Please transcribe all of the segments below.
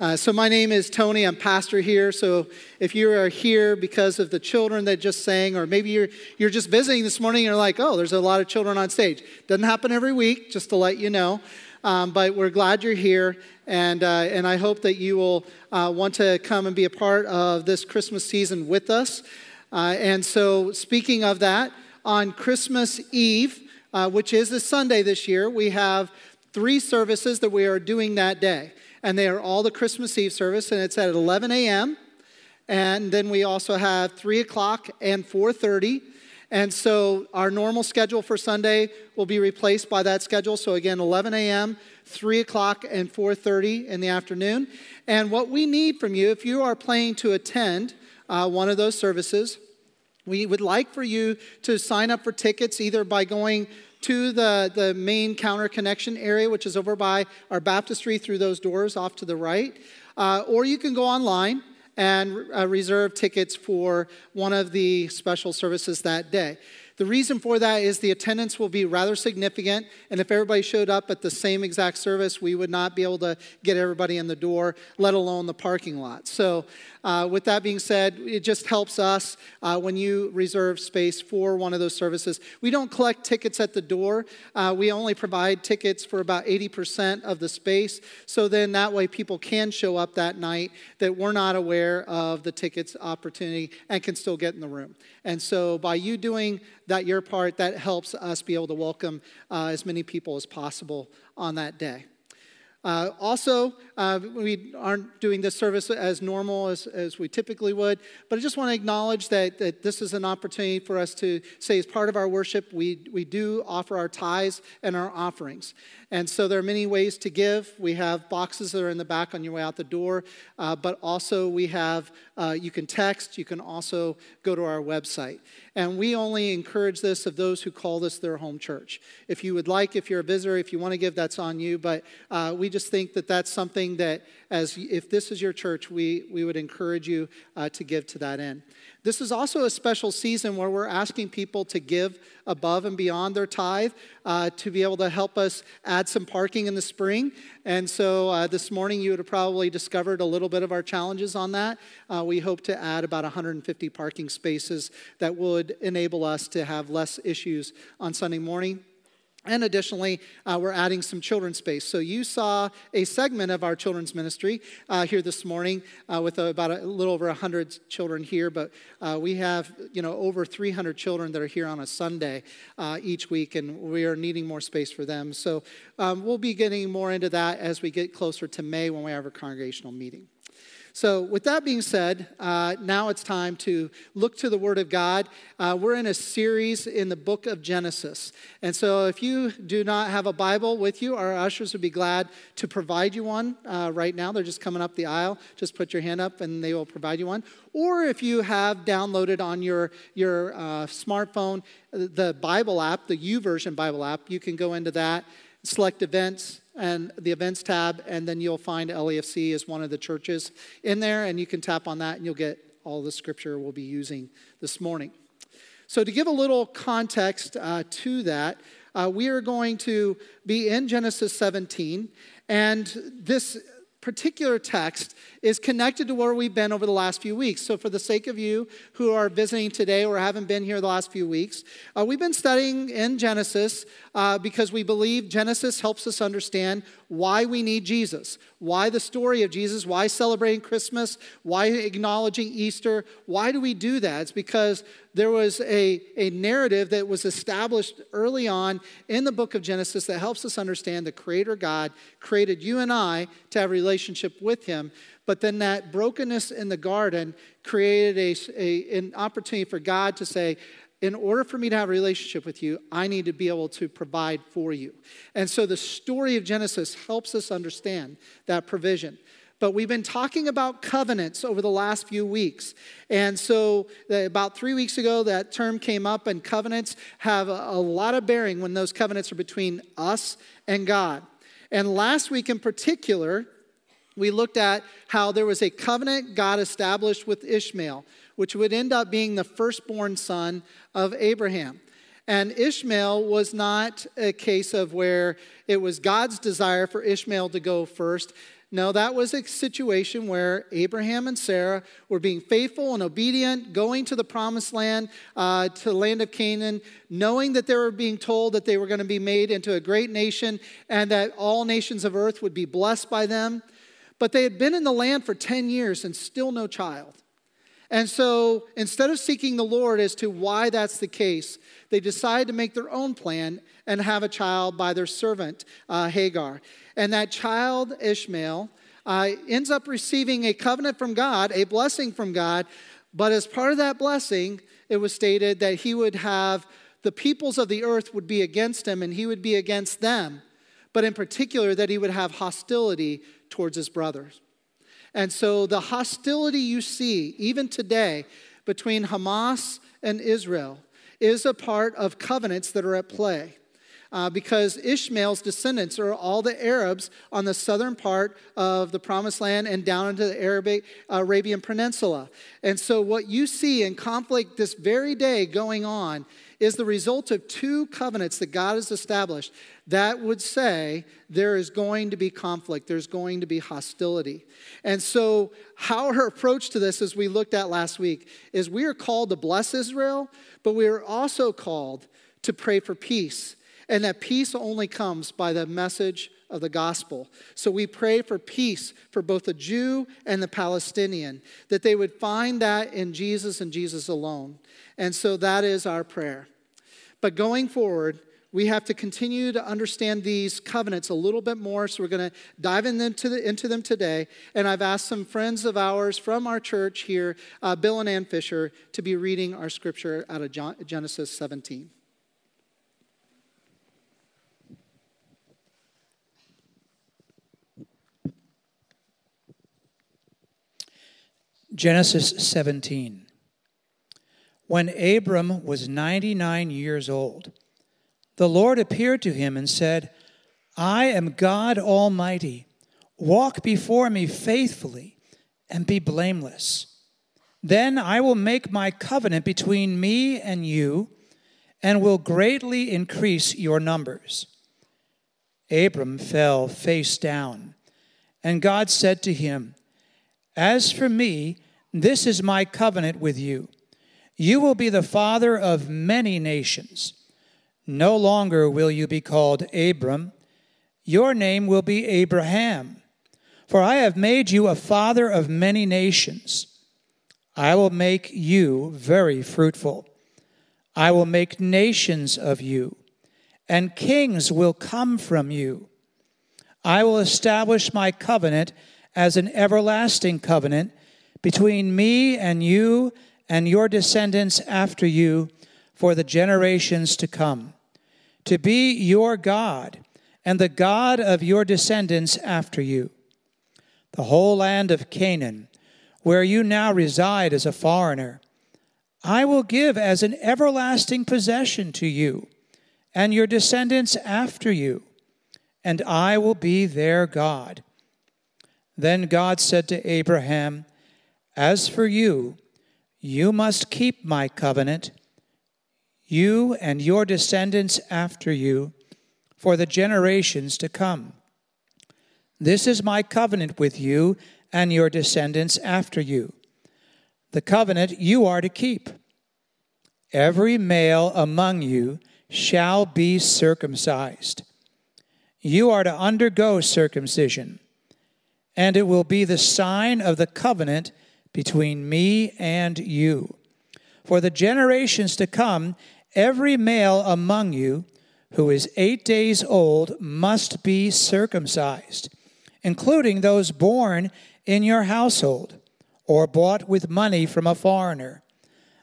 Uh, so, my name is Tony. I'm pastor here. So, if you are here because of the children that just sang, or maybe you're, you're just visiting this morning and you're like, oh, there's a lot of children on stage. Doesn't happen every week, just to let you know. Um, but we're glad you're here, and, uh, and I hope that you will uh, want to come and be a part of this Christmas season with us. Uh, and so, speaking of that, on Christmas Eve, uh, which is a Sunday this year, we have three services that we are doing that day and they are all the Christmas Eve service, and it's at 11 a.m. And then we also have 3 o'clock and 4.30. And so our normal schedule for Sunday will be replaced by that schedule. So again, 11 a.m., 3 o'clock, and 4.30 in the afternoon. And what we need from you, if you are planning to attend uh, one of those services, we would like for you to sign up for tickets either by going to the, the main counter connection area, which is over by our baptistry through those doors off to the right. Uh, or you can go online and uh, reserve tickets for one of the special services that day. The reason for that is the attendance will be rather significant, and if everybody showed up at the same exact service, we would not be able to get everybody in the door, let alone the parking lot. So, uh, with that being said, it just helps us uh, when you reserve space for one of those services. We don't collect tickets at the door, uh, we only provide tickets for about 80% of the space. So, then that way people can show up that night that we're not aware of the tickets opportunity and can still get in the room. And so, by you doing that, your part, that helps us be able to welcome uh, as many people as possible on that day. Uh, also, uh, we aren't doing this service as normal as, as we typically would, but I just want to acknowledge that, that this is an opportunity for us to say, as part of our worship, we, we do offer our tithes and our offerings. And so there are many ways to give. We have boxes that are in the back on your way out the door, uh, but also we have, uh, you can text, you can also go to our website. And we only encourage this of those who call this their home church. If you would like, if you're a visitor, if you want to give, that's on you. But uh, just think that that's something that, as if this is your church, we, we would encourage you uh, to give to that end. This is also a special season where we're asking people to give above and beyond their tithe uh, to be able to help us add some parking in the spring. And so uh, this morning you would have probably discovered a little bit of our challenges on that. Uh, we hope to add about 150 parking spaces that would enable us to have less issues on Sunday morning. And additionally, uh, we're adding some children's space. So you saw a segment of our children's ministry uh, here this morning uh, with about a little over 100 children here, but uh, we have you know over 300 children that are here on a Sunday uh, each week, and we are needing more space for them. So um, we'll be getting more into that as we get closer to May when we have our congregational meeting. So, with that being said, uh, now it's time to look to the Word of God. Uh, we're in a series in the book of Genesis. And so, if you do not have a Bible with you, our ushers would be glad to provide you one uh, right now. They're just coming up the aisle. Just put your hand up and they will provide you one. Or if you have downloaded on your, your uh, smartphone the Bible app, the YouVersion Bible app, you can go into that, select events, and the events tab, and then you'll find LAFC as one of the churches in there, and you can tap on that and you'll get all the scripture we'll be using this morning. So, to give a little context uh, to that, uh, we are going to be in Genesis 17, and this particular text is connected to where we've been over the last few weeks. So, for the sake of you who are visiting today or haven't been here the last few weeks, uh, we've been studying in Genesis uh, because we believe Genesis helps us understand why we need Jesus, why the story of Jesus, why celebrating Christmas, why acknowledging Easter. Why do we do that? It's because there was a, a narrative that was established early on in the book of Genesis that helps us understand the Creator God created you and I to have a relationship with Him. But then that brokenness in the garden created a, a, an opportunity for God to say, in order for me to have a relationship with you, I need to be able to provide for you. And so the story of Genesis helps us understand that provision. But we've been talking about covenants over the last few weeks. And so, uh, about three weeks ago, that term came up, and covenants have a, a lot of bearing when those covenants are between us and God. And last week in particular, we looked at how there was a covenant God established with Ishmael, which would end up being the firstborn son of Abraham. And Ishmael was not a case of where it was God's desire for Ishmael to go first. No, that was a situation where Abraham and Sarah were being faithful and obedient, going to the promised land, uh, to the land of Canaan, knowing that they were being told that they were going to be made into a great nation and that all nations of earth would be blessed by them. But they had been in the land for 10 years and still no child. And so instead of seeking the Lord as to why that's the case, they decide to make their own plan and have a child by their servant, uh, Hagar. And that child, Ishmael, uh, ends up receiving a covenant from God, a blessing from God. But as part of that blessing, it was stated that he would have the peoples of the earth would be against him and he would be against them. But in particular, that he would have hostility towards his brothers. And so the hostility you see, even today, between Hamas and Israel is a part of covenants that are at play uh, because Ishmael's descendants are all the Arabs on the southern part of the Promised Land and down into the Arabic, Arabian Peninsula. And so, what you see in conflict this very day going on is the result of two covenants that God has established that would say there is going to be conflict, there's going to be hostility. And so, how her approach to this, as we looked at last week, is we are called to bless Israel, but we are also called to pray for peace and that peace only comes by the message of the gospel. So we pray for peace for both the Jew and the Palestinian, that they would find that in Jesus and Jesus alone. And so that is our prayer. But going forward, we have to continue to understand these covenants a little bit more. So we're going to dive the, into them today. And I've asked some friends of ours from our church here, uh, Bill and Ann Fisher, to be reading our scripture out of John, Genesis 17. Genesis 17. When Abram was 99 years old, the Lord appeared to him and said, I am God Almighty. Walk before me faithfully and be blameless. Then I will make my covenant between me and you and will greatly increase your numbers. Abram fell face down, and God said to him, as for me, this is my covenant with you. You will be the father of many nations. No longer will you be called Abram, your name will be Abraham. For I have made you a father of many nations. I will make you very fruitful. I will make nations of you, and kings will come from you. I will establish my covenant as an everlasting covenant between me and you and your descendants after you for the generations to come, to be your God and the God of your descendants after you. The whole land of Canaan, where you now reside as a foreigner, I will give as an everlasting possession to you and your descendants after you, and I will be their God then God said to Abraham, As for you, you must keep my covenant, you and your descendants after you, for the generations to come. This is my covenant with you and your descendants after you, the covenant you are to keep. Every male among you shall be circumcised. You are to undergo circumcision and it will be the sign of the covenant between me and you. For the generations to come, every male among you who is eight days old must be circumcised, including those born in your household or bought with money from a foreigner,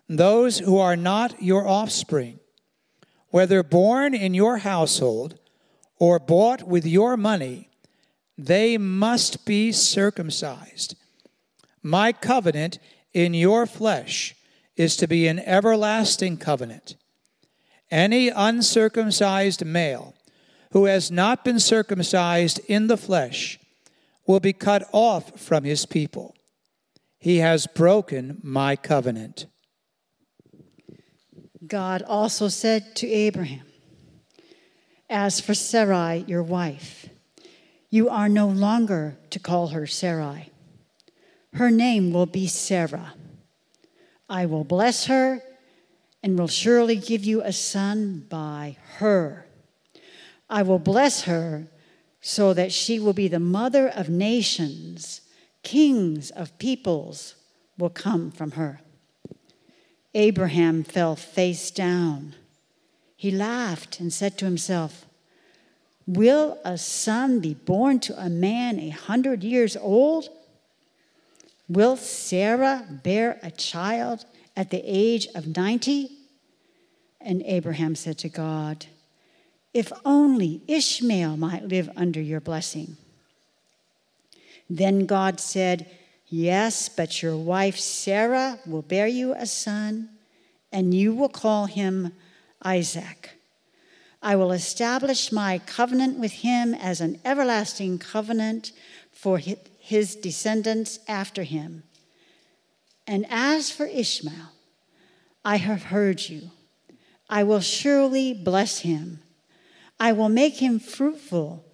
those who are not your offspring, whether born in your household or bought with your money they must be circumcised. My covenant in your flesh is to be an everlasting covenant. Any uncircumcised male who has not been circumcised in the flesh will be cut off from his people. He has broken my covenant. God also said to Abraham, As for Sarai, your wife, You are no longer to call her Sarai. Her name will be Sarah. I will bless her and will surely give you a son by her. I will bless her so that she will be the mother of nations, kings of peoples will come from her. Abraham fell face down. He laughed and said to himself, Will a son be born to a man a hundred years old? Will Sarah bear a child at the age of 90? And Abraham said to God, If only Ishmael might live under your blessing. Then God said, Yes, but your wife Sarah will bear you a son, and you will call him Isaac. I will establish my covenant with him as an everlasting covenant for his descendants after him. And as for Ishmael, I have heard you. I will surely bless him. I will make him fruitful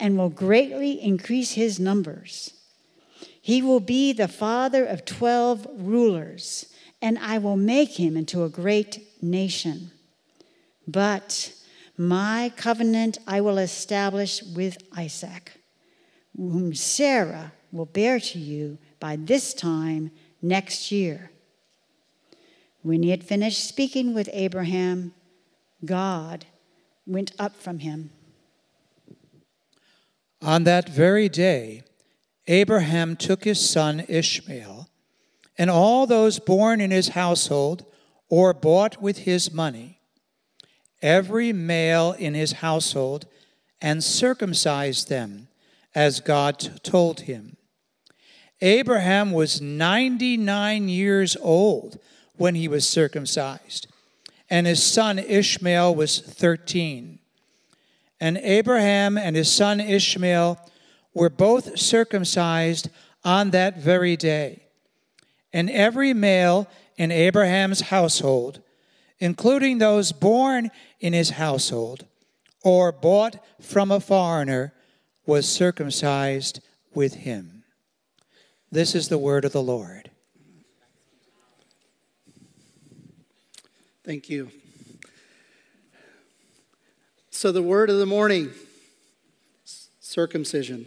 and will greatly increase his numbers. He will be the father of 12 rulers, and I will make him into a great nation. But my covenant I will establish with Isaac, whom Sarah will bear to you by this time next year. When he had finished speaking with Abraham, God went up from him. On that very day, Abraham took his son Ishmael and all those born in his household or bought with his money every male in his household and circumcised them, as God told him. Abraham was 99 years old when he was circumcised, and his son Ishmael was 13. And Abraham and his son Ishmael were both circumcised on that very day. And every male in Abraham's household, including those born in his household or bought from a foreigner was circumcised with him. This is the word of the Lord. Thank you. So, the word of the morning circumcision.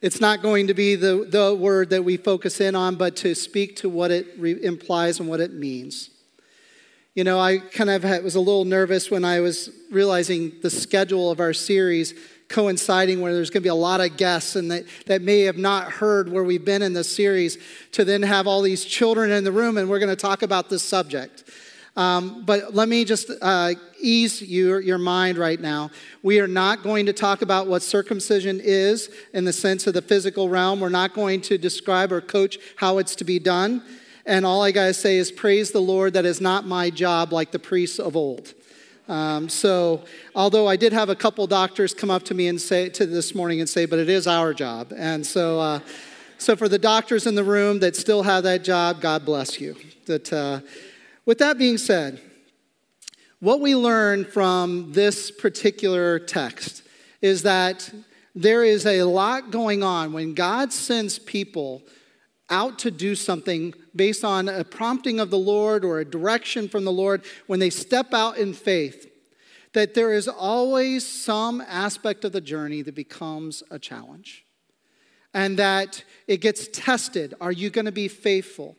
It's not going to be the, the word that we focus in on, but to speak to what it re- implies and what it means. You know, I kind of was a little nervous when I was realizing the schedule of our series coinciding where there's going to be a lot of guests and that, that may have not heard where we've been in this series to then have all these children in the room and we're going to talk about this subject. Um, but let me just uh, ease your, your mind right now. We are not going to talk about what circumcision is in the sense of the physical realm. We're not going to describe or coach how it's to be done. And all I got to say is, praise the Lord, that is not my job like the priests of old. Um, so, although I did have a couple doctors come up to me and say to this morning and say, but it is our job. And so, uh, so for the doctors in the room that still have that job, God bless you. That, uh, with that being said, what we learn from this particular text is that there is a lot going on when God sends people out to do something based on a prompting of the Lord or a direction from the Lord, when they step out in faith, that there is always some aspect of the journey that becomes a challenge. And that it gets tested. Are you going to be faithful?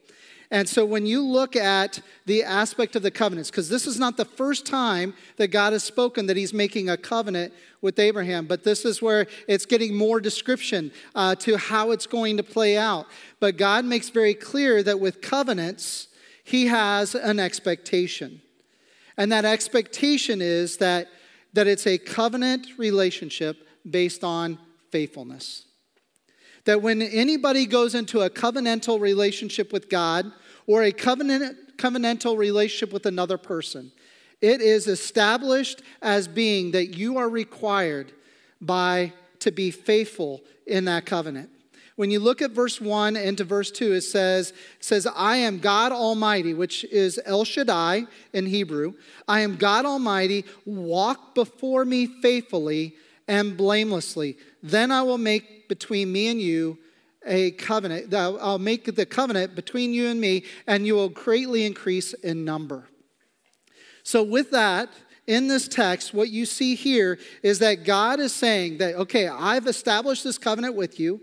And so when you look at the aspect of the covenants, because this is not the first time that God has spoken that he's making a covenant with Abraham, but this is where it's getting more description uh, to how it's going to play out. But God makes very clear that with covenants, he has an expectation. And that expectation is that, that it's a covenant relationship based on faithfulness that when anybody goes into a covenantal relationship with God or a covenant, covenantal relationship with another person, it is established as being that you are required by to be faithful in that covenant. When you look at verse 1 into verse 2, it says, it says, I am God Almighty, which is El Shaddai in Hebrew. I am God Almighty, walk before me faithfully and blamelessly. Then I will make between me and you a covenant. Uh, I'll make the covenant between you and me, and you will greatly increase in number. So, with that, in this text, what you see here is that God is saying that, okay, I've established this covenant with you.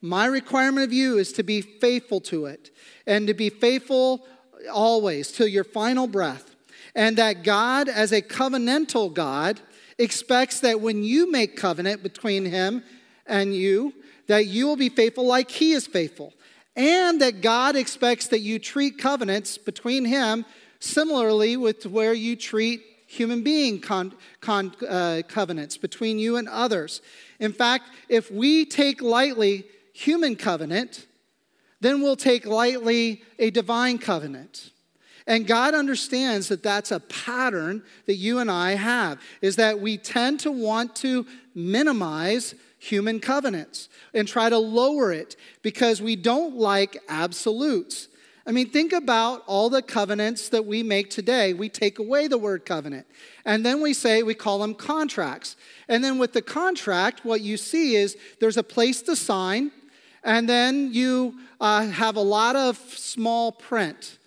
My requirement of you is to be faithful to it and to be faithful always till your final breath. And that God, as a covenantal God, expects that when you make covenant between Him and you, that you will be faithful like He is faithful. And that God expects that you treat covenants between Him similarly with where you treat human being con, con, uh, covenants between you and others. In fact, if we take lightly human covenant, then we'll take lightly a divine covenant. And God understands that that's a pattern that you and I have, is that we tend to want to minimize human covenants and try to lower it because we don't like absolutes. I mean, think about all the covenants that we make today. We take away the word covenant. And then we say, we call them contracts. And then with the contract, what you see is there's a place to sign, and then you uh, have a lot of small print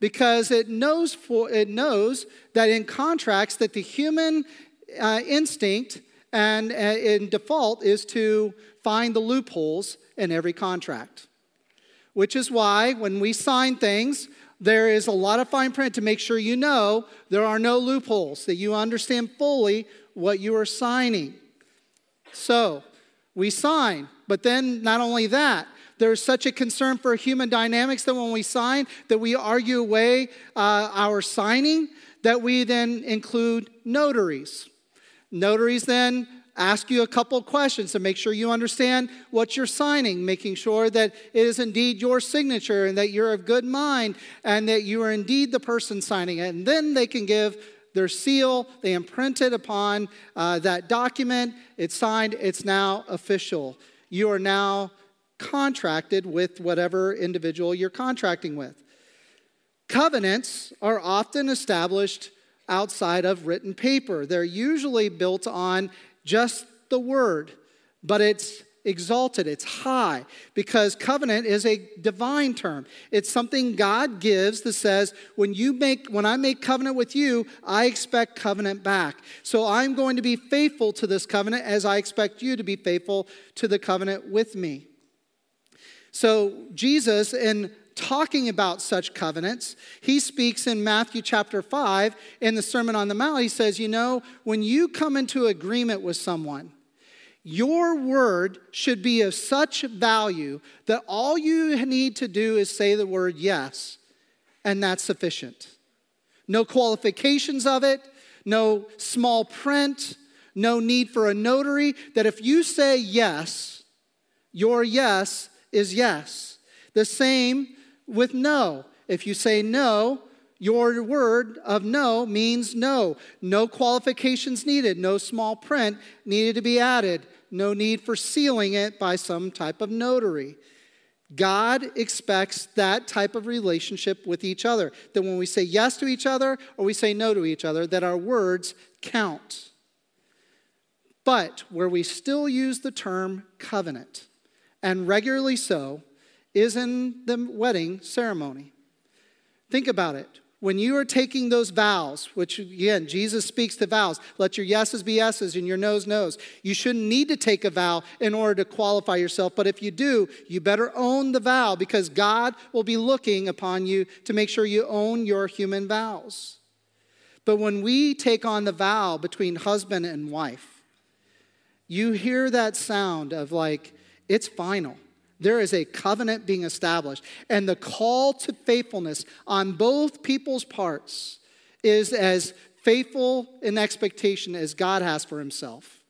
because it knows, for, it knows that in contracts that the human uh, instinct and uh, in default is to find the loopholes in every contract. Which is why when we sign things, there is a lot of fine print to make sure you know there are no loopholes, that you understand fully what you are signing. So, we sign, but then not only that, there's such a concern for human dynamics that when we sign, that we argue away uh, our signing, that we then include notaries. Notaries then ask you a couple questions to make sure you understand what you're signing, making sure that it is indeed your signature and that you're of good mind and that you are indeed the person signing it. And then they can give their seal, they imprint it upon uh, that document, it's signed, it's now official. You are now contracted with whatever individual you're contracting with. Covenants are often established outside of written paper. They're usually built on just the word, but it's exalted, it's high, because covenant is a divine term. It's something God gives that says, when you make when I make covenant with you, I expect covenant back. So I'm going to be faithful to this covenant as I expect you to be faithful to the covenant with me. So Jesus in talking about such covenants, he speaks in Matthew chapter 5 in the Sermon on the Mount. He says, You know, when you come into agreement with someone, your word should be of such value that all you need to do is say the word yes, and that's sufficient. No qualifications of it, no small print, no need for a notary. That if you say yes, your yes is yes. The same with no. If you say no, your word of no means no. No qualifications needed, no small print needed to be added, no need for sealing it by some type of notary. God expects that type of relationship with each other. That when we say yes to each other or we say no to each other, that our words count. But where we still use the term covenant, and regularly so, is in the wedding ceremony. Think about it. When you are taking those vows, which again, Jesus speaks to vows, let your yeses be yeses and your noes, noes. You shouldn't need to take a vow in order to qualify yourself, but if you do, you better own the vow because God will be looking upon you to make sure you own your human vows. But when we take on the vow between husband and wife, you hear that sound of like, it's final. There is a covenant being established. And the call to faithfulness on both people's parts is as faithful in expectation as God has for himself,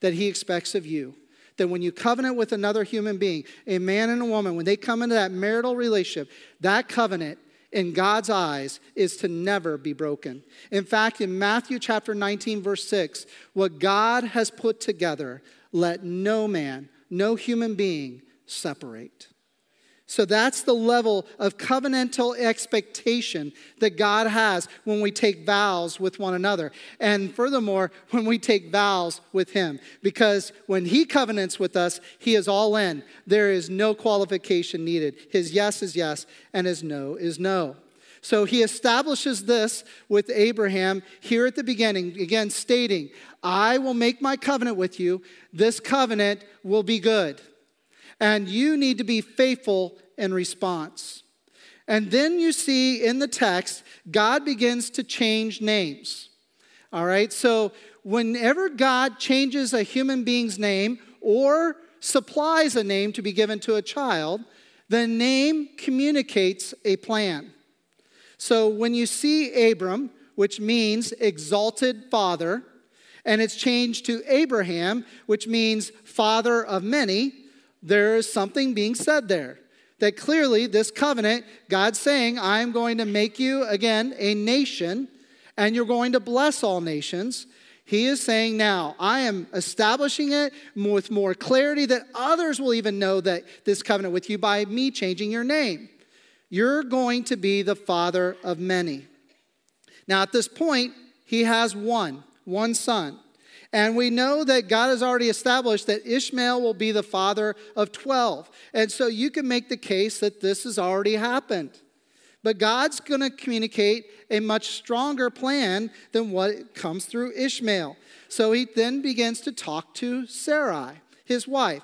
that he expects of you. That when you covenant with another human being, a man and a woman, when they come into that marital relationship, that covenant in God's eyes is to never be broken. In fact, in Matthew chapter 19, verse 6, what God has put together, let no man, no human being separate. So that's the level of covenantal expectation that God has when we take vows with one another. And furthermore, when we take vows with Him. Because when He covenants with us, He is all in. There is no qualification needed. His yes is yes, and His no is no. So he establishes this with Abraham here at the beginning, again stating, I will make my covenant with you. This covenant will be good. And you need to be faithful in response. And then you see in the text, God begins to change names. All right, so whenever God changes a human being's name or supplies a name to be given to a child, the name communicates a plan. So when you see Abram, which means exalted father, and it's changed to Abraham, which means father of many, there is something being said there. That clearly, this covenant, God's saying, I'm going to make you again a nation, and you're going to bless all nations. He is saying now, I am establishing it with more clarity that others will even know that this covenant with you by me changing your name. You're going to be the father of many. Now, at this point, he has one, one son. And we know that God has already established that Ishmael will be the father of 12. And so you can make the case that this has already happened. But God's going to communicate a much stronger plan than what comes through Ishmael. So he then begins to talk to Sarai, his wife.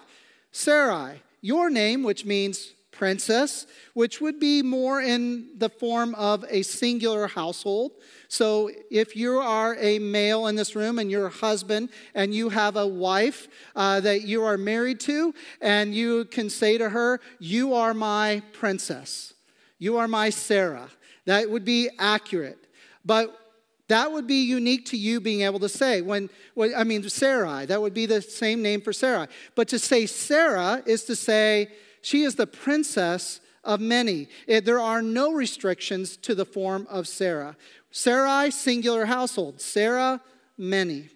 Sarai, your name, which means princess, which would be more in the form of a singular household. So if you are a male in this room and your husband and you have a wife uh, that you are married to, and you can say to her, You are my princess, you are my Sarah. That would be accurate. But that would be unique to you being able to say. When, when I mean, Sarai, that would be the same name for Sarah. But to say Sarah is to say, she is the princess of many. It, there are no restrictions to the form of Sarah. Sarai, singular household. Sarah, many.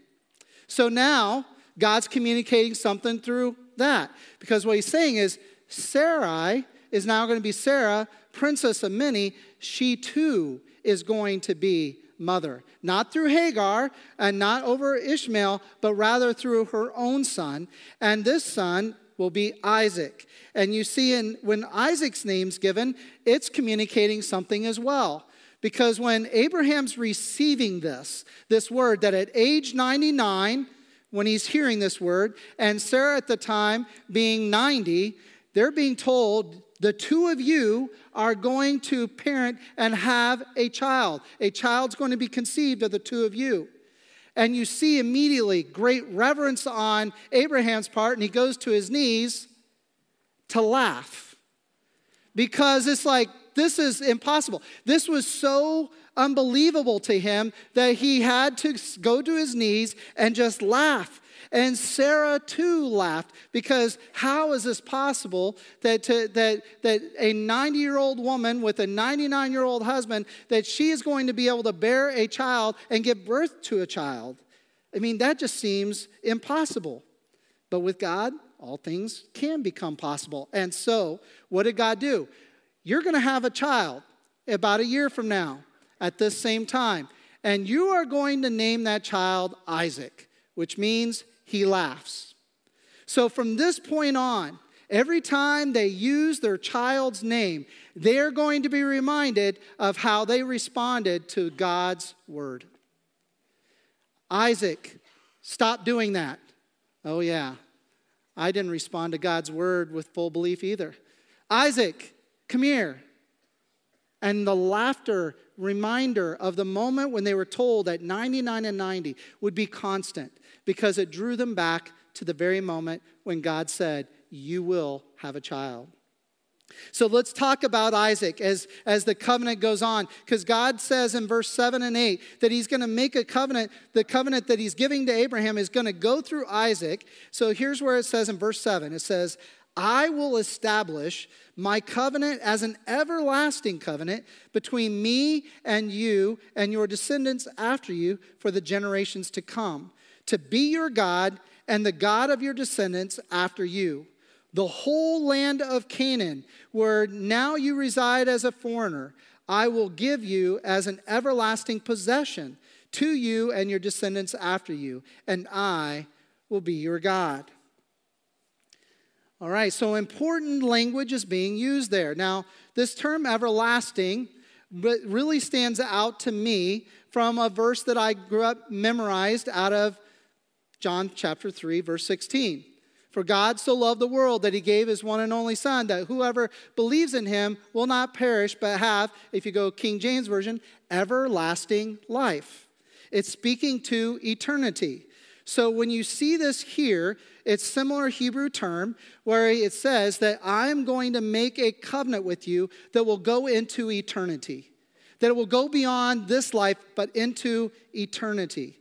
So now God's communicating something through that. Because what he's saying is Sarai is now going to be Sarah, princess of many. She too is going to be mother. Not through Hagar and not over Ishmael, but rather through her own son. And this son will be Isaac. And you see, in, when Isaac's name's given, it's communicating something as well. Because when Abraham's receiving this, this word, that at age 99, when he's hearing this word, and Sarah at the time being 90, they're being told the two of you are going to parent and have a child. A child's going to be conceived of the two of you. And you see immediately great reverence on Abraham's part, and he goes to his knees to laugh. Because it's like, this is impossible. This was so unbelievable to him that he had to go to his knees and just laugh. And Sarah too laughed because how is this possible that, to, that, that a 90 year old woman with a 99 year old husband, that she is going to be able to bear a child and give birth to a child? I mean, that just seems impossible. But with God, all things can become possible. And so, what did God do? You're going to have a child about a year from now at this same time. And you are going to name that child Isaac, which means he laughs. So from this point on, every time they use their child's name, they're going to be reminded of how they responded to God's word. Isaac, stop doing that. Oh, yeah. I didn't respond to God's word with full belief either. Isaac, come here. And the laughter reminder of the moment when they were told that 99 and 90 would be constant because it drew them back to the very moment when God said, You will have a child. So let's talk about Isaac as, as the covenant goes on, because God says in verse 7 and 8 that he's going to make a covenant. The covenant that he's giving to Abraham is going to go through Isaac. So here's where it says in verse 7 it says, I will establish my covenant as an everlasting covenant between me and you and your descendants after you for the generations to come to be your God and the God of your descendants after you. the whole land of Canaan, where now you reside as a foreigner, I will give you as an everlasting possession to you and your descendants after you, and I will be your God. All right, so important language is being used there. Now, this term everlasting really stands out to me from a verse that I grew up memorized out of John chapter 3, verse 16. For God so loved the world that he gave his one and only Son, that whoever believes in him will not perish, but have, if you go King James Version, everlasting life. It's speaking to eternity. So when you see this here, it's similar Hebrew term where it says that I am going to make a covenant with you that will go into eternity. That it will go beyond this life but into eternity.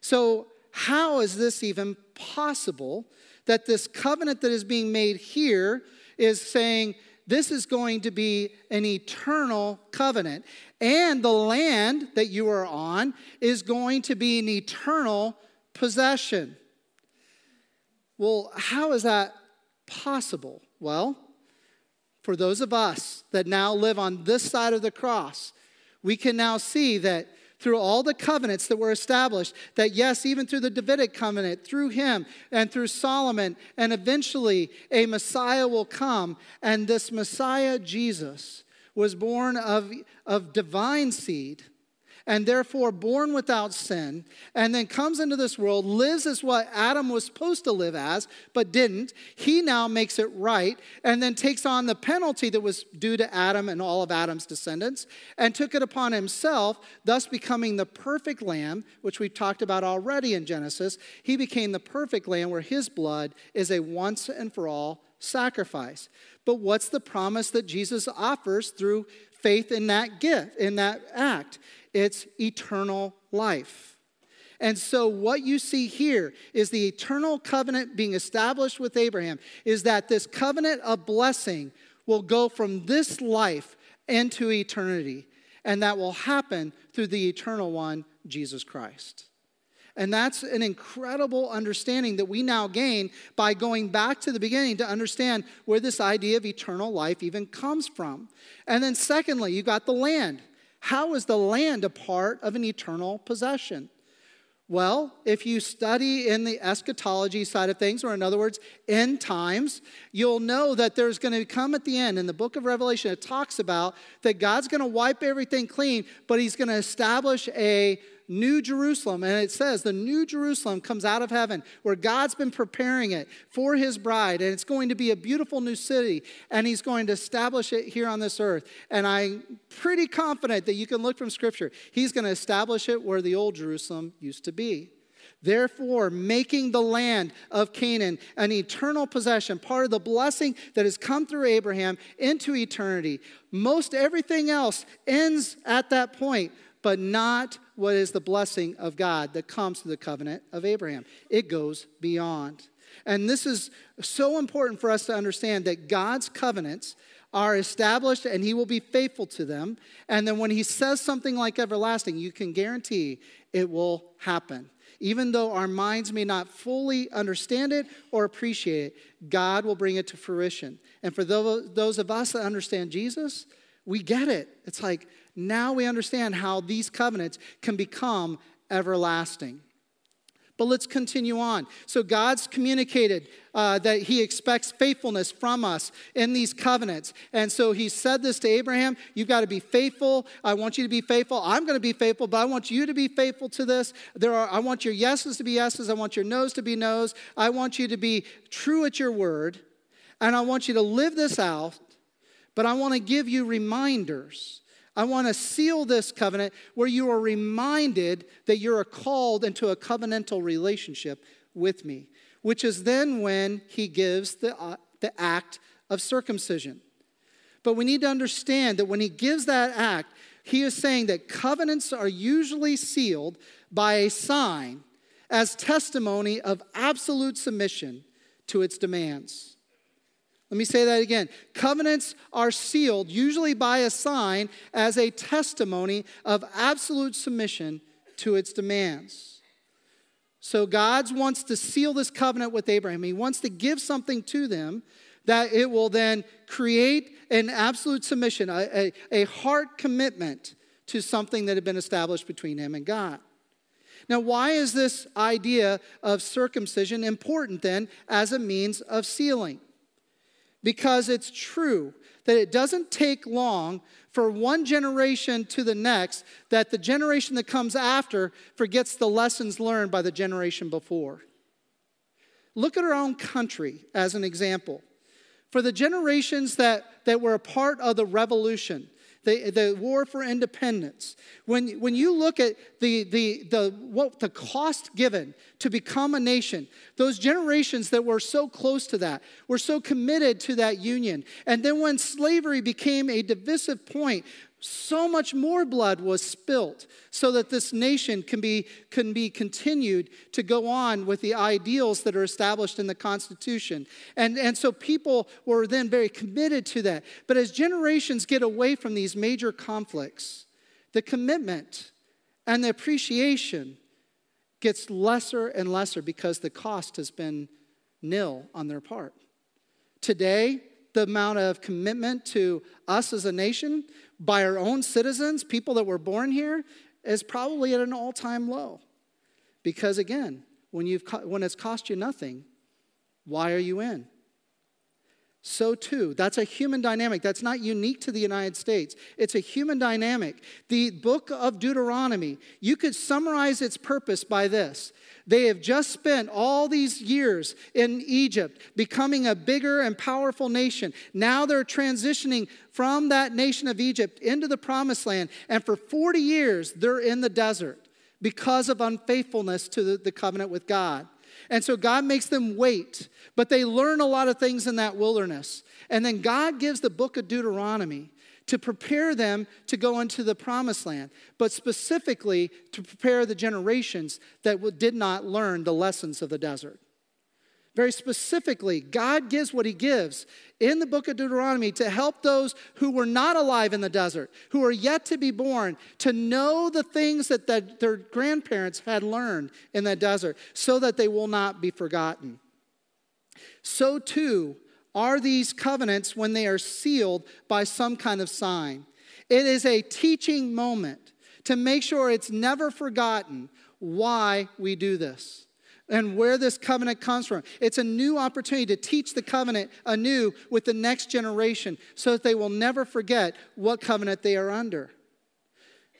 So how is this even possible that this covenant that is being made here is saying this is going to be an eternal covenant. And the land that you are on is going to be an eternal possession. Well, how is that possible? Well, for those of us that now live on this side of the cross, we can now see that through all the covenants that were established, that yes, even through the Davidic covenant, through him and through Solomon, and eventually a Messiah will come, and this Messiah, Jesus, was born of, of divine seed and therefore born without sin, and then comes into this world, lives as what Adam was supposed to live as, but didn't. He now makes it right, and then takes on the penalty that was due to Adam and all of Adam's descendants, and took it upon himself, thus becoming the perfect lamb, which we've talked about already in Genesis. He became the perfect lamb where his blood is a once and for all sacrifice. But what's the promise that Jesus offers through faith in that gift, in that act? It's eternal life. And so, what you see here is the eternal covenant being established with Abraham, is that this covenant of blessing will go from this life into eternity. And that will happen through the eternal one, Jesus Christ. And that's an incredible understanding that we now gain by going back to the beginning to understand where this idea of eternal life even comes from. And then, secondly, you got the land. How is the land a part of an eternal possession? Well, if you study in the eschatology side of things, or in other words, end times, you'll know that there's going to come at the end. In the book of Revelation, it talks about that God's going to wipe everything clean, but He's going to establish a New Jerusalem. And it says the New Jerusalem comes out of heaven where God's been preparing it for his bride. And it's going to be a beautiful new city. And he's going to establish it here on this earth. And I'm pretty confident that you can look from scripture. He's going to establish it where the old Jerusalem used to be. Therefore, making the land of Canaan an eternal possession, part of the blessing that has come through Abraham into eternity. Most everything else ends at that point but not what is the blessing of God that comes through the covenant of Abraham. It goes beyond. And this is so important for us to understand that God's covenants are established and he will be faithful to them. And then when he says something like everlasting, you can guarantee it will happen. Even though our minds may not fully understand it or appreciate it, God will bring it to fruition. And for those of us that understand Jesus, we get it. It's like, now we understand how these covenants can become everlasting. But let's continue on. So, God's communicated uh, that He expects faithfulness from us in these covenants. And so, He said this to Abraham You've got to be faithful. I want you to be faithful. I'm going to be faithful, but I want you to be faithful to this. There are, I want your yeses to be yeses. I want your no's to be no's. I want you to be true at your word. And I want you to live this out. But I want to give you reminders I want to seal this covenant where you are reminded that you are called into a covenantal relationship with me, which is then when he gives the, uh, the act of circumcision. But we need to understand that when he gives that act, he is saying that covenants are usually sealed by a sign as testimony of absolute submission to its demands. Let me say that again. Covenants are sealed, usually by a sign, as a testimony of absolute submission to its demands. So God wants to seal this covenant with Abraham. He wants to give something to them that it will then create an absolute submission, a, a, a heart commitment to something that had been established between him and God. Now, why is this idea of circumcision important then as a means of sealing? Because it's true that it doesn't take long for one generation to the next that the generation that comes after forgets the lessons learned by the generation before. Look at our own country as an example. For the generations that, that were a part of the revolution, the, the war for independence. When, when you look at the, the, the, what, the cost given to become a nation, those generations that were so close to that were so committed to that union. And then when slavery became a divisive point, so much more blood was spilt so that this nation can be, can be continued to go on with the ideals that are established in the Constitution. And, and so people were then very committed to that. But as generations get away from these major conflicts, the commitment and the appreciation gets lesser and lesser because the cost has been nil on their part. Today, the amount of commitment to us as a nation by our own citizens, people that were born here, is probably at an all time low. Because again, when, you've, when it's cost you nothing, why are you in? So, too, that's a human dynamic. That's not unique to the United States. It's a human dynamic. The book of Deuteronomy, you could summarize its purpose by this they have just spent all these years in Egypt becoming a bigger and powerful nation. Now they're transitioning from that nation of Egypt into the promised land. And for 40 years, they're in the desert because of unfaithfulness to the, covenant with God. And so God makes them wait, but they learn a lot of things in that wilderness. And then God gives the book of Deuteronomy to prepare them to go into the promised land, but specifically to prepare the generations that did not learn the lessons of the desert. Very specifically, God gives what He gives in the book of Deuteronomy to help those who were not alive in the desert, who are yet to be born, to know the things that, that their grandparents had learned in the desert so that they will not be forgotten. So, too, are these covenants when they are sealed by some kind of sign. It is a teaching moment to make sure it's never forgotten why we do this and where this covenant comes from. It's a new opportunity to teach the covenant anew with the next generation so that they will never forget what covenant they are under.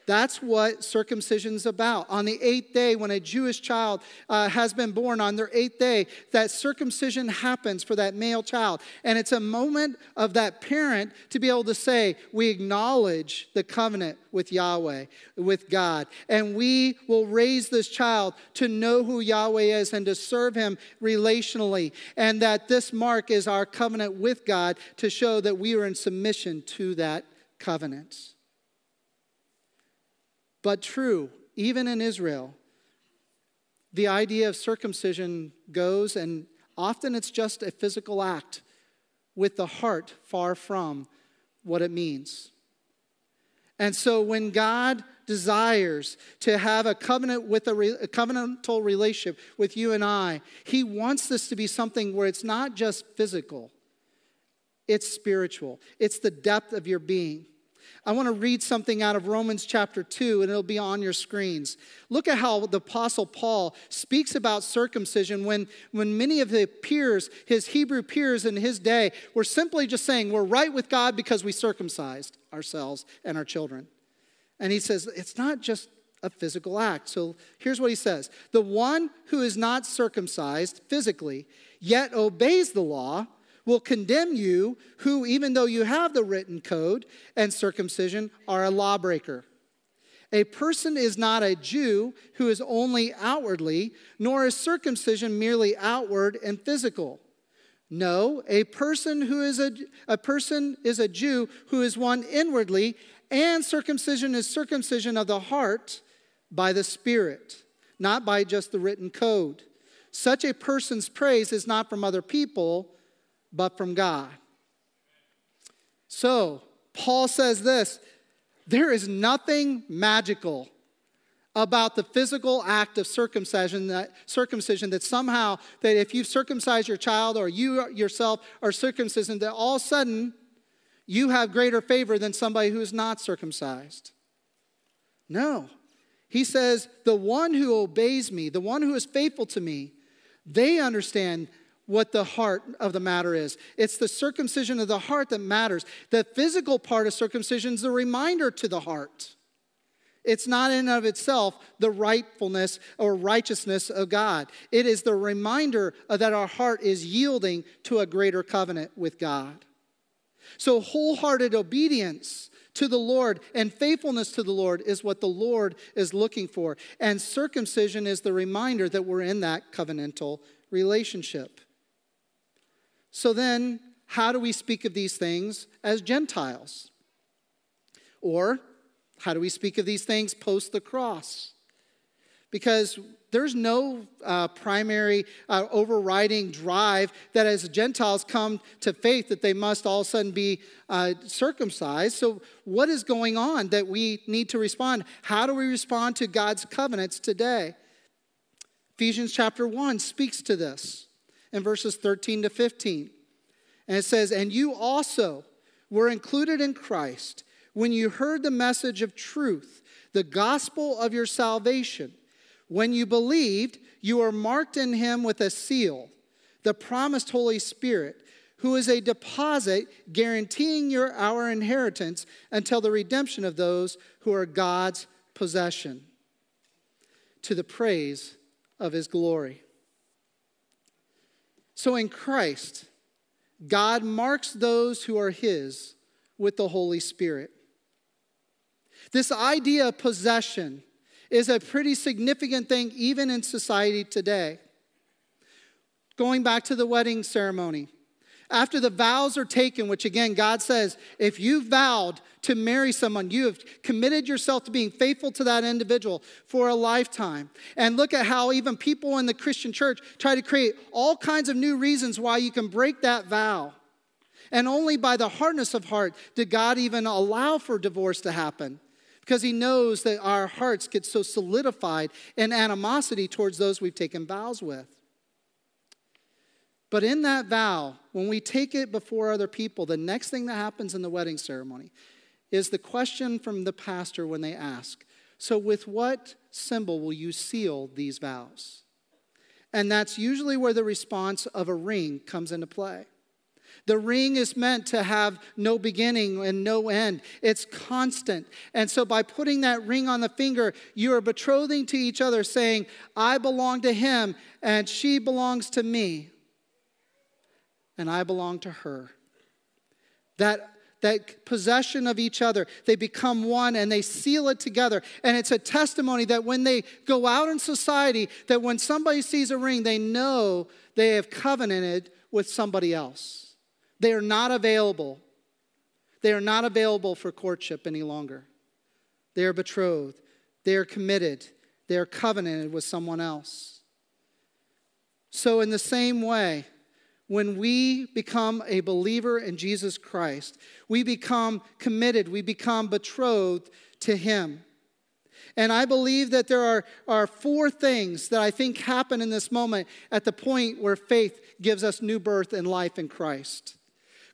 That's what circumcision's about. On the eighth day, when a Jewish child uh, has been born, on their eighth day, that circumcision happens for that male child. And it's a moment of that parent to be able to say, We acknowledge the covenant with Yahweh, with God. And we will raise this child to know who Yahweh is and to serve him relationally. And that this mark is our covenant with God to show that we are in submission to that covenant but true, even in Israel. The idea of circumcision goes, and often it's just a physical act with the heart far from what it means. And so when God desires to have a covenant with a, re, a, covenantal relationship with you and I, he wants this to be something where it's not just physical, it's spiritual. It's the depth of your being. I want to read something out of Romans chapter 2, and it'll be on your screens. Look at how the Apostle Paul speaks about circumcision when, when many of the peers, his Hebrew peers in his day, were simply just saying, We're right with God because we circumcised ourselves and our children. And he says, It's not just a physical act. So here's what he says The one who is not circumcised physically, yet obeys the law, will condemn you, who, even though you have the written code and circumcision, are a lawbreaker. A person is not a Jew who is only outwardly, nor is circumcision merely outward and physical. No, a person who is a, a person is a Jew who is one inwardly, and circumcision is circumcision of the heart by the Spirit, not by just the written code. Such a person's praise is not from other people, but from God. So, Paul says this there is nothing magical about the physical act of circumcision that circumcision that somehow that if you circumcise your child or you yourself are circumcision that all of a sudden you have greater favor than somebody who is not circumcised. No. He says, the one who obeys me, the one who is faithful to me, they understand what the heart of the matter is. It's the circumcision of the heart that matters. The physical part of circumcision is a reminder to the heart. It's not in and of itself the rightfulness or righteousness of God. It is the reminder that our heart is yielding to a greater covenant with God. So, wholehearted obedience to the Lord and faithfulness to the Lord is what the Lord is looking for. And circumcision is the reminder that we're in that covenantal relationship. So, then, how do we speak of these things as Gentiles? Or, how do we speak of these things post the cross? Because there's no uh, primary uh, overriding drive that as Gentiles come to faith that they must all of a sudden be uh, circumcised. So, what is going on that we need to respond? How do we respond to God's covenants today? Ephesians chapter 1 speaks to this in verses 13 to 15. And it says, And you also were included in Christ when you heard the message of truth, the gospel of your salvation. When you believed, you are marked in him with a seal, the promised Holy Spirit, who is a deposit guaranteeing your our inheritance until the redemption of those who are God's possession to the praise of his glory. So in Christ, God marks those who are his with the Holy Spirit. This idea of possession is a pretty significant thing even in society today. Going back to the wedding ceremony, after the vows are taken, which again, God says, if you vowed to marry someone, you have committed yourself to being faithful to that individual for a lifetime. And look at how even people in the Christian church try to create all kinds of new reasons why you can break that vow. And only by the hardness of heart did God even allow for divorce to happen because he knows that our hearts get so solidified in animosity towards those we've taken vows with. But in that vow, when we take it before other people, the next thing that happens in the wedding ceremony is the question from the pastor when they ask, So, with what symbol will you seal these vows? And that's usually where the response of a ring comes into play. The ring is meant to have no beginning and no end, it's constant. And so, by putting that ring on the finger, you are betrothing to each other, saying, I belong to him, and she belongs to me, and I belong to her. That that possession of each other. They become one and they seal it together. And it's a testimony that when they go out in society, that when somebody sees a ring, they know they have covenanted with somebody else. They are not available. They are not available for courtship any longer. They are betrothed. They are committed. They are covenanted with someone else. So, in the same way, when we become a believer in Jesus Christ, we become committed, we become betrothed to Him. And I believe that there are, are four things that I think happen in this moment at the point where faith gives us new birth and life in Christ.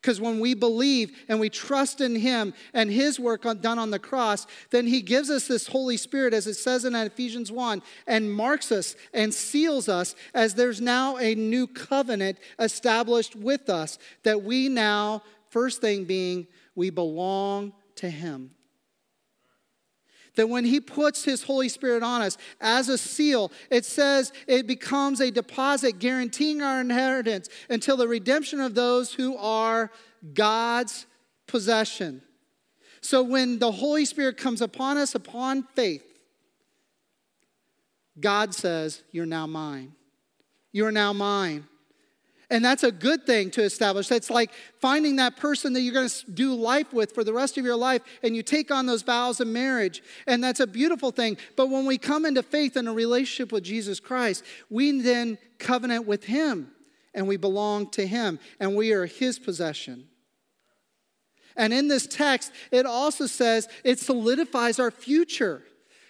Because when we believe and we trust in Him and His work on, done on the cross, then He gives us this Holy Spirit, as it says in Ephesians 1, and marks us and seals us as there's now a new covenant established with us that we now, first thing being, we belong to Him that when He puts His Holy Spirit on us as a seal, it says it becomes a deposit guaranteeing our inheritance until the redemption of those who are God's possession. So when the Holy Spirit comes upon us upon faith, God says, You're now mine. You are now mine. And that's a good thing to establish. That's like finding that person that you're going to do life with for the rest of your life, and you take on those vows of marriage. And that's a beautiful thing. But when we come into faith in a relationship with Jesus Christ, we then covenant with Him, and we belong to Him, and we are His possession. And in this text, it also says it solidifies our future.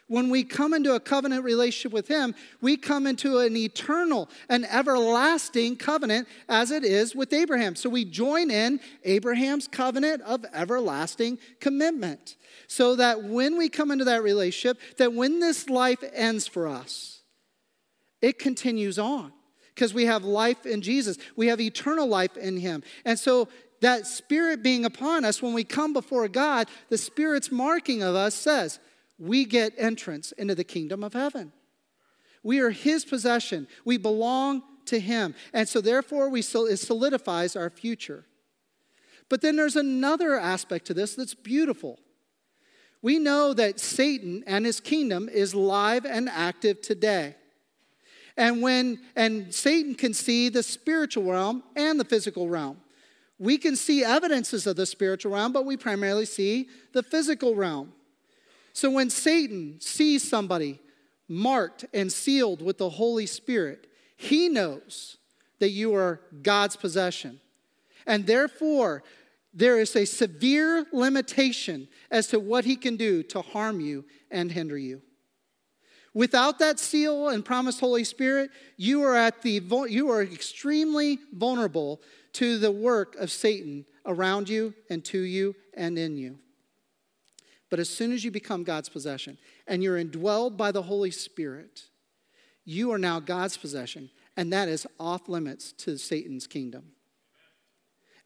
When we come into a covenant relationship with Him, we come into an eternal, an everlasting covenant as it is with Abraham. So we join in Abraham's covenant of everlasting commitment. So that when we come into that relationship, that when this life ends for us, it continues on because we have life in Jesus. We have eternal life in Him. And so that Spirit being upon us, when we come before God, the Spirit's marking of us says, we get entrance into the kingdom of heaven. We are his possession. We belong to him. And so, therefore, we, it solidifies our future. But then there's another aspect to this that's beautiful. We know that Satan and his kingdom is live and active today. And when and Satan can see the spiritual realm and the physical realm. We can see evidences of the spiritual realm, but we primarily see the physical realm. So when Satan sees somebody marked and sealed with the Holy Spirit, he knows that you are God's possession. And therefore, there is a severe limitation as to what he can do to harm you and hinder you. Without that seal and promised Holy Spirit, you are at the you are extremely vulnerable to the work of Satan around you and to you and in you. But as soon as you become God's possession and you're indwelled by the Holy Spirit, you are now God's possession, and that is off limits to Satan's kingdom.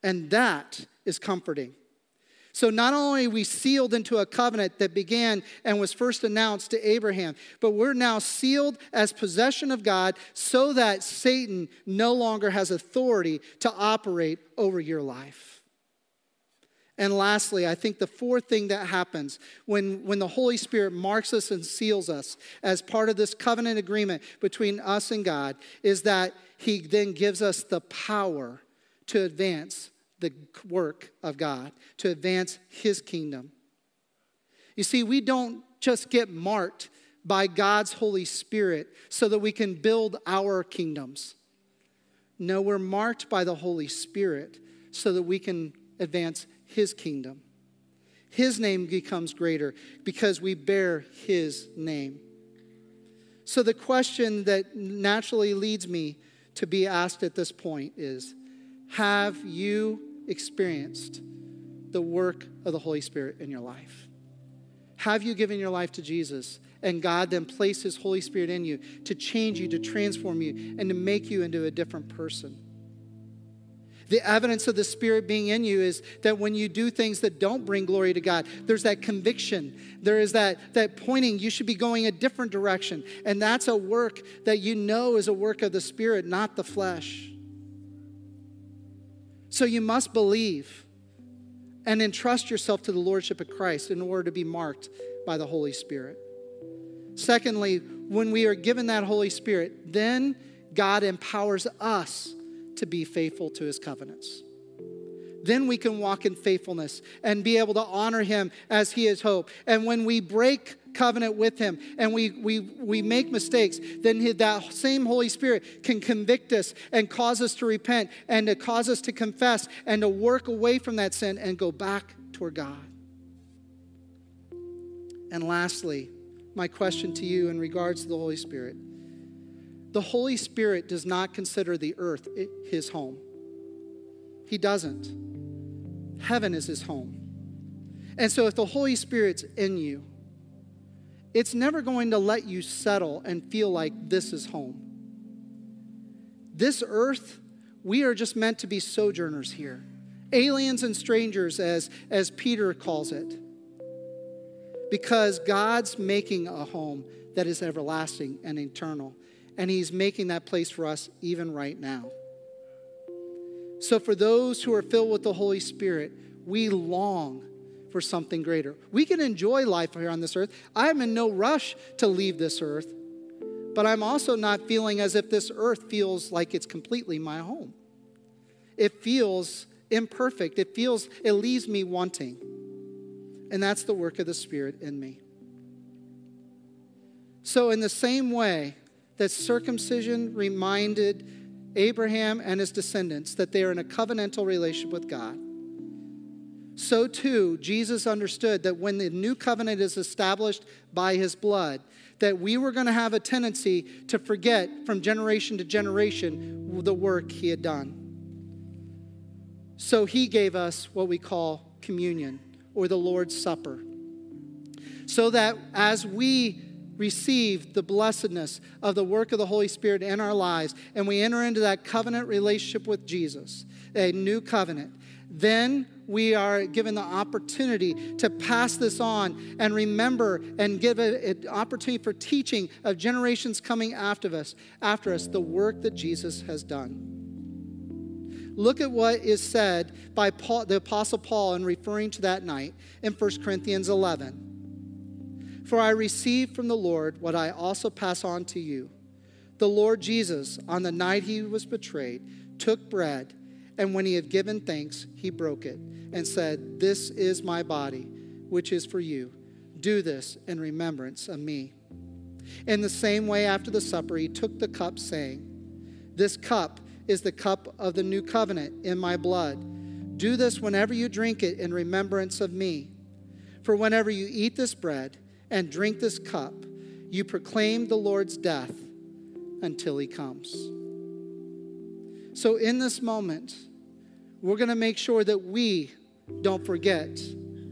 And that is comforting. So not only are we sealed into a covenant that began and was first announced to Abraham, but we're now sealed as possession of God so that Satan no longer has authority to operate over your life. And lastly, I think the fourth thing that happens when, when the Holy Spirit marks us and seals us as part of this covenant agreement between us and God is that He then gives us the power to advance the work of God, to advance His kingdom. You see, we don't just get marked by God's Holy Spirit so that we can build our kingdoms. No, we're marked by the Holy Spirit so that we can advance his kingdom. His name becomes greater because we bear his name. So, the question that naturally leads me to be asked at this point is Have you experienced the work of the Holy Spirit in your life? Have you given your life to Jesus and God then placed His Holy Spirit in you to change you, to transform you, and to make you into a different person? The evidence of the Spirit being in you is that when you do things that don't bring glory to God, there's that conviction. There is that, that pointing, you should be going a different direction. And that's a work that you know is a work of the Spirit, not the flesh. So you must believe and entrust yourself to the Lordship of Christ in order to be marked by the Holy Spirit. Secondly, when we are given that Holy Spirit, then God empowers us to be faithful to his covenants. Then we can walk in faithfulness and be able to honor him as he is hope. And when we break covenant with him and we, we, we make mistakes, then that same Holy Spirit can convict us and cause us to repent and to cause us to confess and to work away from that sin and go back toward God. And lastly, my question to you in regards to the Holy Spirit the Holy Spirit does not consider the earth his home. He doesn't. Heaven is his home. And so if the Holy Spirit's in you, it's never going to let you settle and feel like this is home. This earth, we are just meant to be sojourners here. Aliens and strangers, as, as Peter calls it. Because God's making a home that is everlasting and eternal and He's making that place for us even right now. So, for those who are filled with the Holy Spirit, we long for something greater. We can enjoy life here on this earth. I'm in no rush to leave this earth, but I'm also not feeling as if this earth feels like it's completely my home. It feels imperfect, it feels, it leaves me wanting. And that's the work of the Spirit in me. So, in the same way, that circumcision reminded Abraham and his descendants that they are in a covenantal relationship with God. so too Jesus understood that when the new covenant is established by his blood, that we were going to have a tendency to forget from generation to generation the work he had done. So he gave us what we call communion or the Lord's Supper. So that as we receive the blessedness of the work of the Holy Spirit in our lives and we enter into that covenant relationship with Jesus, a new covenant, then we are given the opportunity to pass this on and remember and give an opportunity for teaching of generations coming after us, after us, the work that Jesus has done. Look at what is said by Paul, the Apostle Paul in referring to that night in 1 Corinthians 11. For I received from the Lord what I also pass on to you. The Lord Jesus, on the night he was betrayed, took bread, and when he had given thanks, he broke it and said, This is my body, which is for you. Do this in remembrance of me. In the same way, after the supper, he took the cup, saying, This cup is the cup of the new covenant in my blood. Do this whenever you drink it in remembrance of me. For whenever you eat this bread and drink this cup, you proclaim the Lord's death until he comes. So, in this moment, we're going to make sure that we don't forget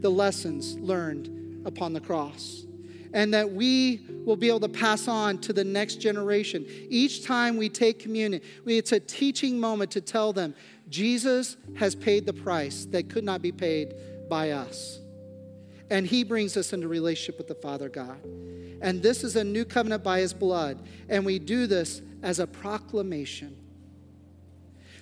the lessons learned upon the cross and that we will be able to pass on to the next generation. Each time we take communion, it's a teaching moment to tell them Jesus has paid the price that could not be paid by us. And he brings us into relationship with the Father God. And this is a new covenant by his blood. And we do this as a proclamation.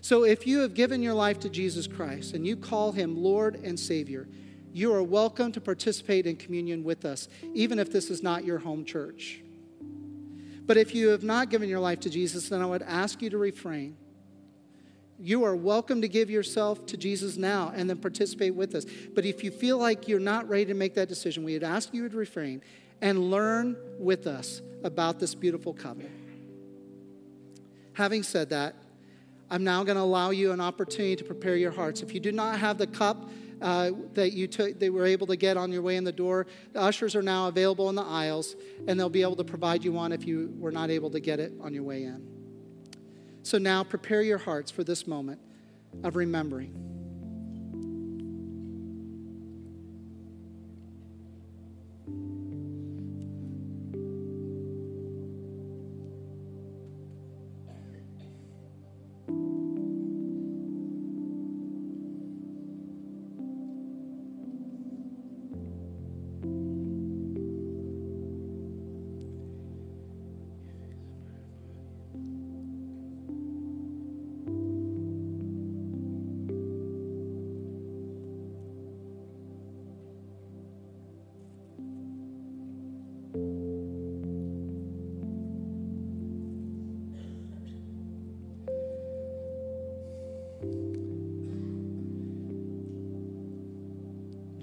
So if you have given your life to Jesus Christ and you call him Lord and Savior, you are welcome to participate in communion with us, even if this is not your home church. But if you have not given your life to Jesus, then I would ask you to refrain. You are welcome to give yourself to Jesus now and then participate with us. But if you feel like you're not ready to make that decision, we would ask you to refrain and learn with us about this beautiful covenant. Having said that, I'm now going to allow you an opportunity to prepare your hearts. If you do not have the cup, uh, that you took, they were able to get on your way in the door. The ushers are now available in the aisles, and they'll be able to provide you one if you were not able to get it on your way in. So now prepare your hearts for this moment of remembering.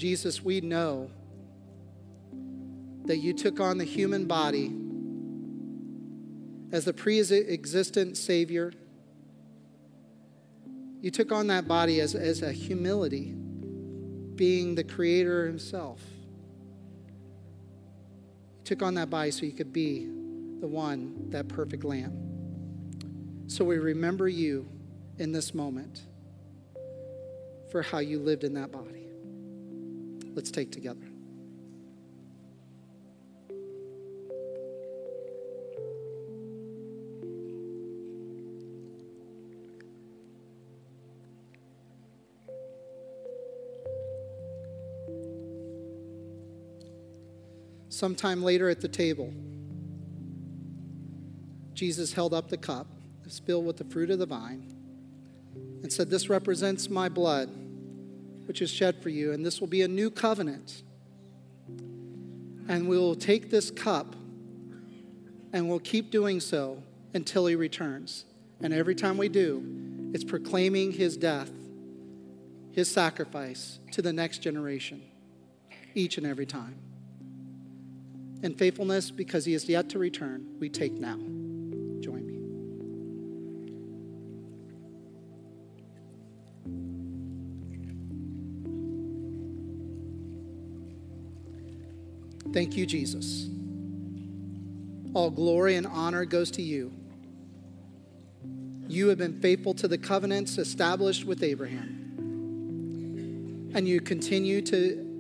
Jesus, we know that you took on the human body as the pre existent Savior. You took on that body as, as a humility, being the Creator Himself. You took on that body so you could be the one, that perfect Lamb. So we remember you in this moment for how you lived in that body. Let's take together. Sometime later at the table, Jesus held up the cup, spilled with the fruit of the vine, and said, This represents my blood which is shed for you, and this will be a new covenant. And we will take this cup and we'll keep doing so until he returns. And every time we do, it's proclaiming his death, his sacrifice to the next generation, each and every time. In faithfulness, because he is yet to return, we take now. Thank you, Jesus. All glory and honor goes to you. You have been faithful to the covenants established with Abraham. And you continue to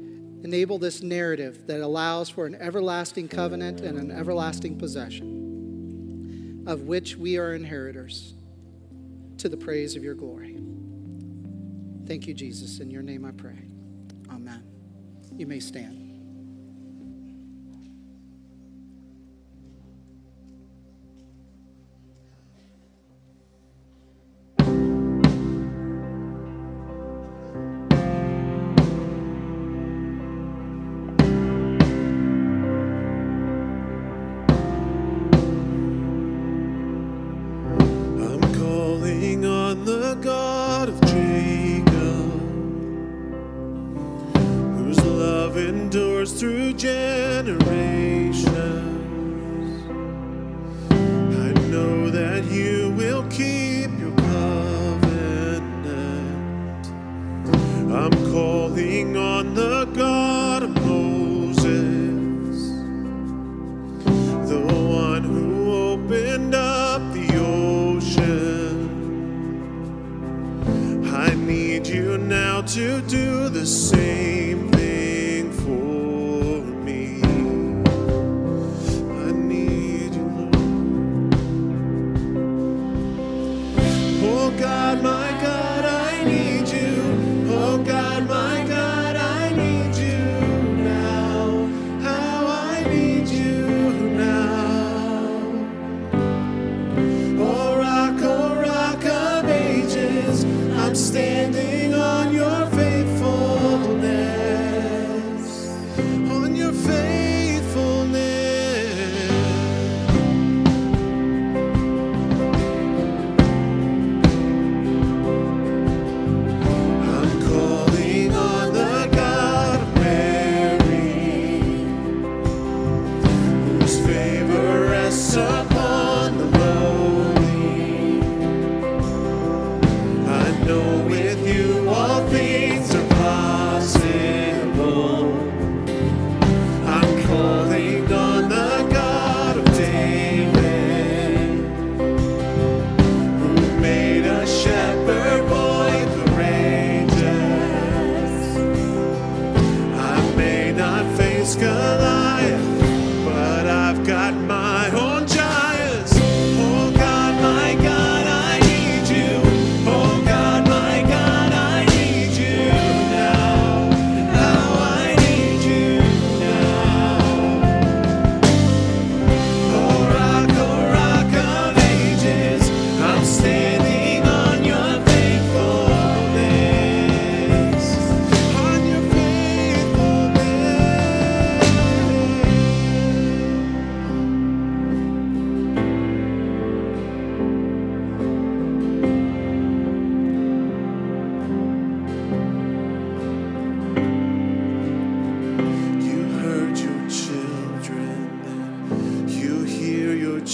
enable this narrative that allows for an everlasting covenant and an everlasting possession, of which we are inheritors, to the praise of your glory. Thank you, Jesus. In your name I pray. Amen. You may stand.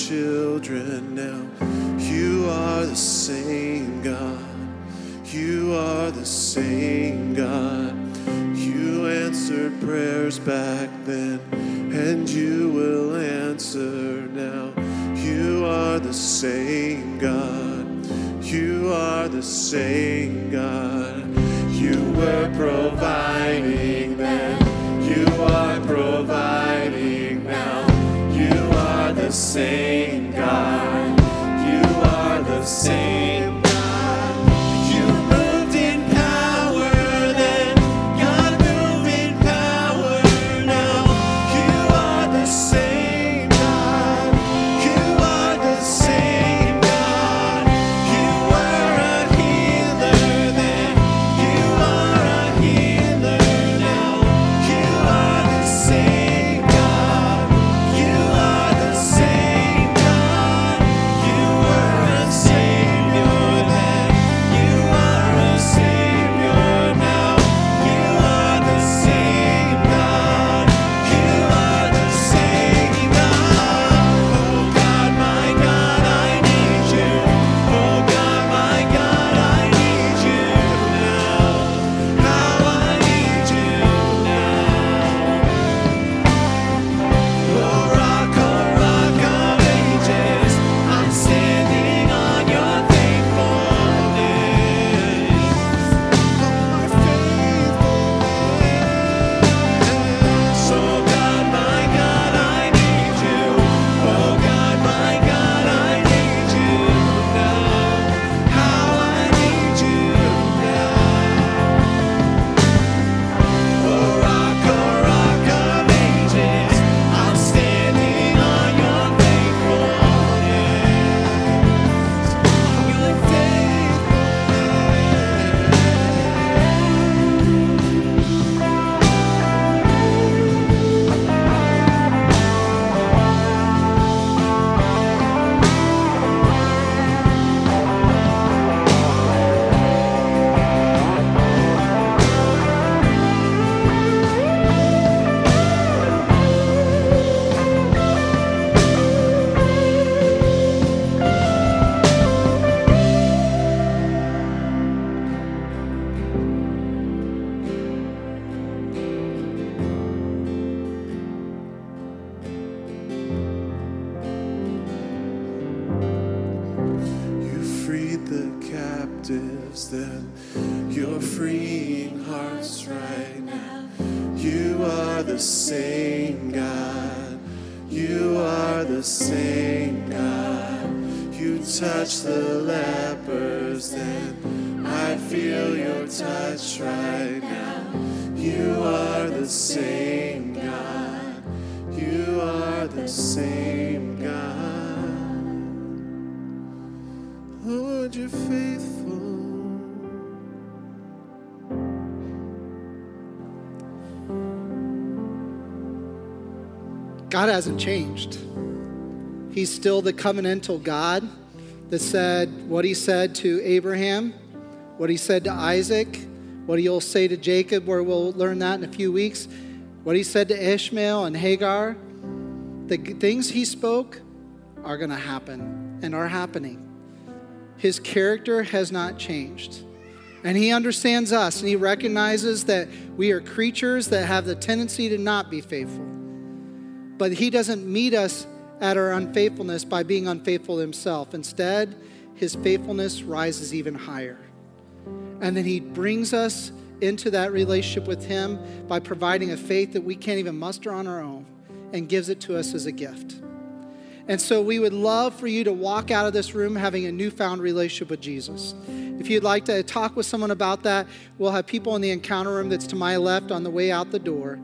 children now. You are the same God. You are the same God. You answered prayers back then, and you will answer now. You are the same God. You are the same. Hasn't changed. He's still the covenantal God that said what he said to Abraham, what he said to Isaac, what he'll say to Jacob, where we'll learn that in a few weeks, what he said to Ishmael and Hagar. The things he spoke are going to happen and are happening. His character has not changed. And he understands us and he recognizes that we are creatures that have the tendency to not be faithful. But he doesn't meet us at our unfaithfulness by being unfaithful himself. Instead, his faithfulness rises even higher. And then he brings us into that relationship with him by providing a faith that we can't even muster on our own and gives it to us as a gift. And so we would love for you to walk out of this room having a newfound relationship with Jesus. If you'd like to talk with someone about that, we'll have people in the encounter room that's to my left on the way out the door.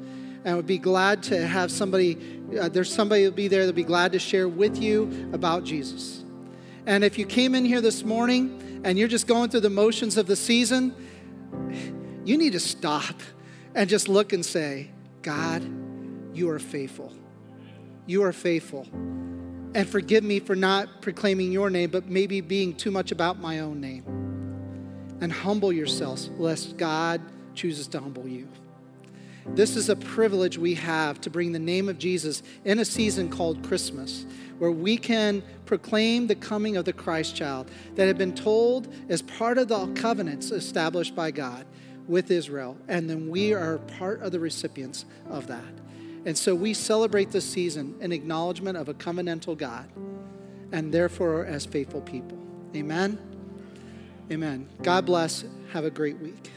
And would be glad to have somebody, uh, there's somebody who'll be there that'll be glad to share with you about Jesus. And if you came in here this morning and you're just going through the motions of the season, you need to stop and just look and say, God, you are faithful. You are faithful. And forgive me for not proclaiming your name, but maybe being too much about my own name. And humble yourselves, lest God chooses to humble you. This is a privilege we have to bring the name of Jesus in a season called Christmas, where we can proclaim the coming of the Christ child that had been told as part of the covenants established by God with Israel. And then we are part of the recipients of that. And so we celebrate this season in acknowledgement of a covenantal God and therefore as faithful people. Amen. Amen. God bless. Have a great week.